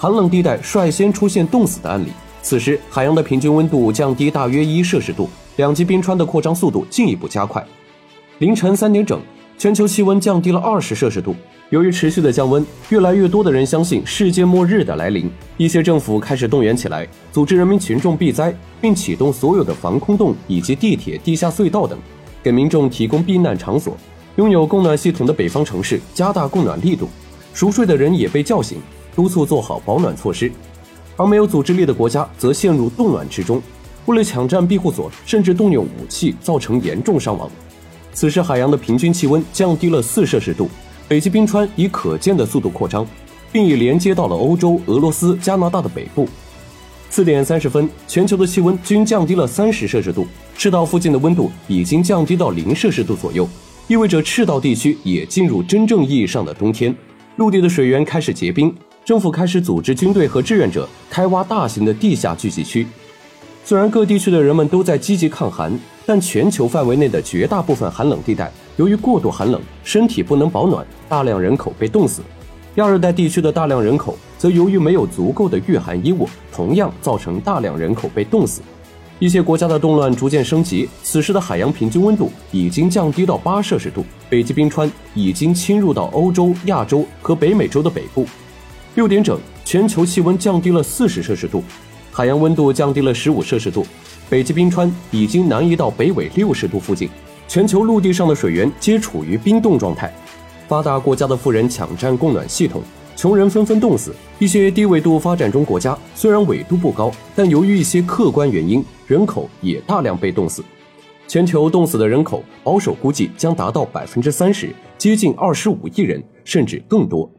寒冷地带率先出现冻死的案例。此时，海洋的平均温度降低大约一摄氏度，两极冰川的扩张速度进一步加快。凌晨三点整，全球气温降低了二十摄氏度。由于持续的降温，越来越多的人相信世界末日的来临，一些政府开始动员起来，组织人民群众避灾，并启动所有的防空洞以及地铁、地下隧道等，给民众提供避难场所。拥有供暖系统的北方城市加大供暖力度，熟睡的人也被叫醒，督促做好保暖措施。而没有组织力的国家则陷入冻卵之中，为了抢占庇护所，甚至动用武器，造成严重伤亡。此时，海洋的平均气温降低了四摄氏度，北极冰川以可见的速度扩张，并已连接到了欧洲、俄罗斯、加拿大的北部。四点三十分，全球的气温均降低了三十摄氏度，赤道附近的温度已经降低到零摄氏度左右，意味着赤道地区也进入真正意义上的冬天，陆地的水源开始结冰。政府开始组织军队和志愿者开挖大型的地下聚集区。虽然各地区的人们都在积极抗寒，但全球范围内的绝大部分寒冷地带，由于过度寒冷，身体不能保暖，大量人口被冻死。亚热带地区的大量人口则由于没有足够的御寒衣物，同样造成大量人口被冻死。一些国家的动乱逐渐升级，此时的海洋平均温度已经降低到八摄氏度，北极冰川已经侵入到欧洲、亚洲和北美洲的北部。六点整，全球气温降低了四十摄氏度，海洋温度降低了十五摄氏度，北极冰川已经南移到北纬六十度附近，全球陆地上的水源皆处于冰冻状态。发达国家的富人抢占供暖系统，穷人纷纷冻死。一些低纬度发展中国家虽然纬度不高，但由于一些客观原因，人口也大量被冻死。全球冻死的人口保守估计将达到百分之三十，接近二十五亿人，甚至更多。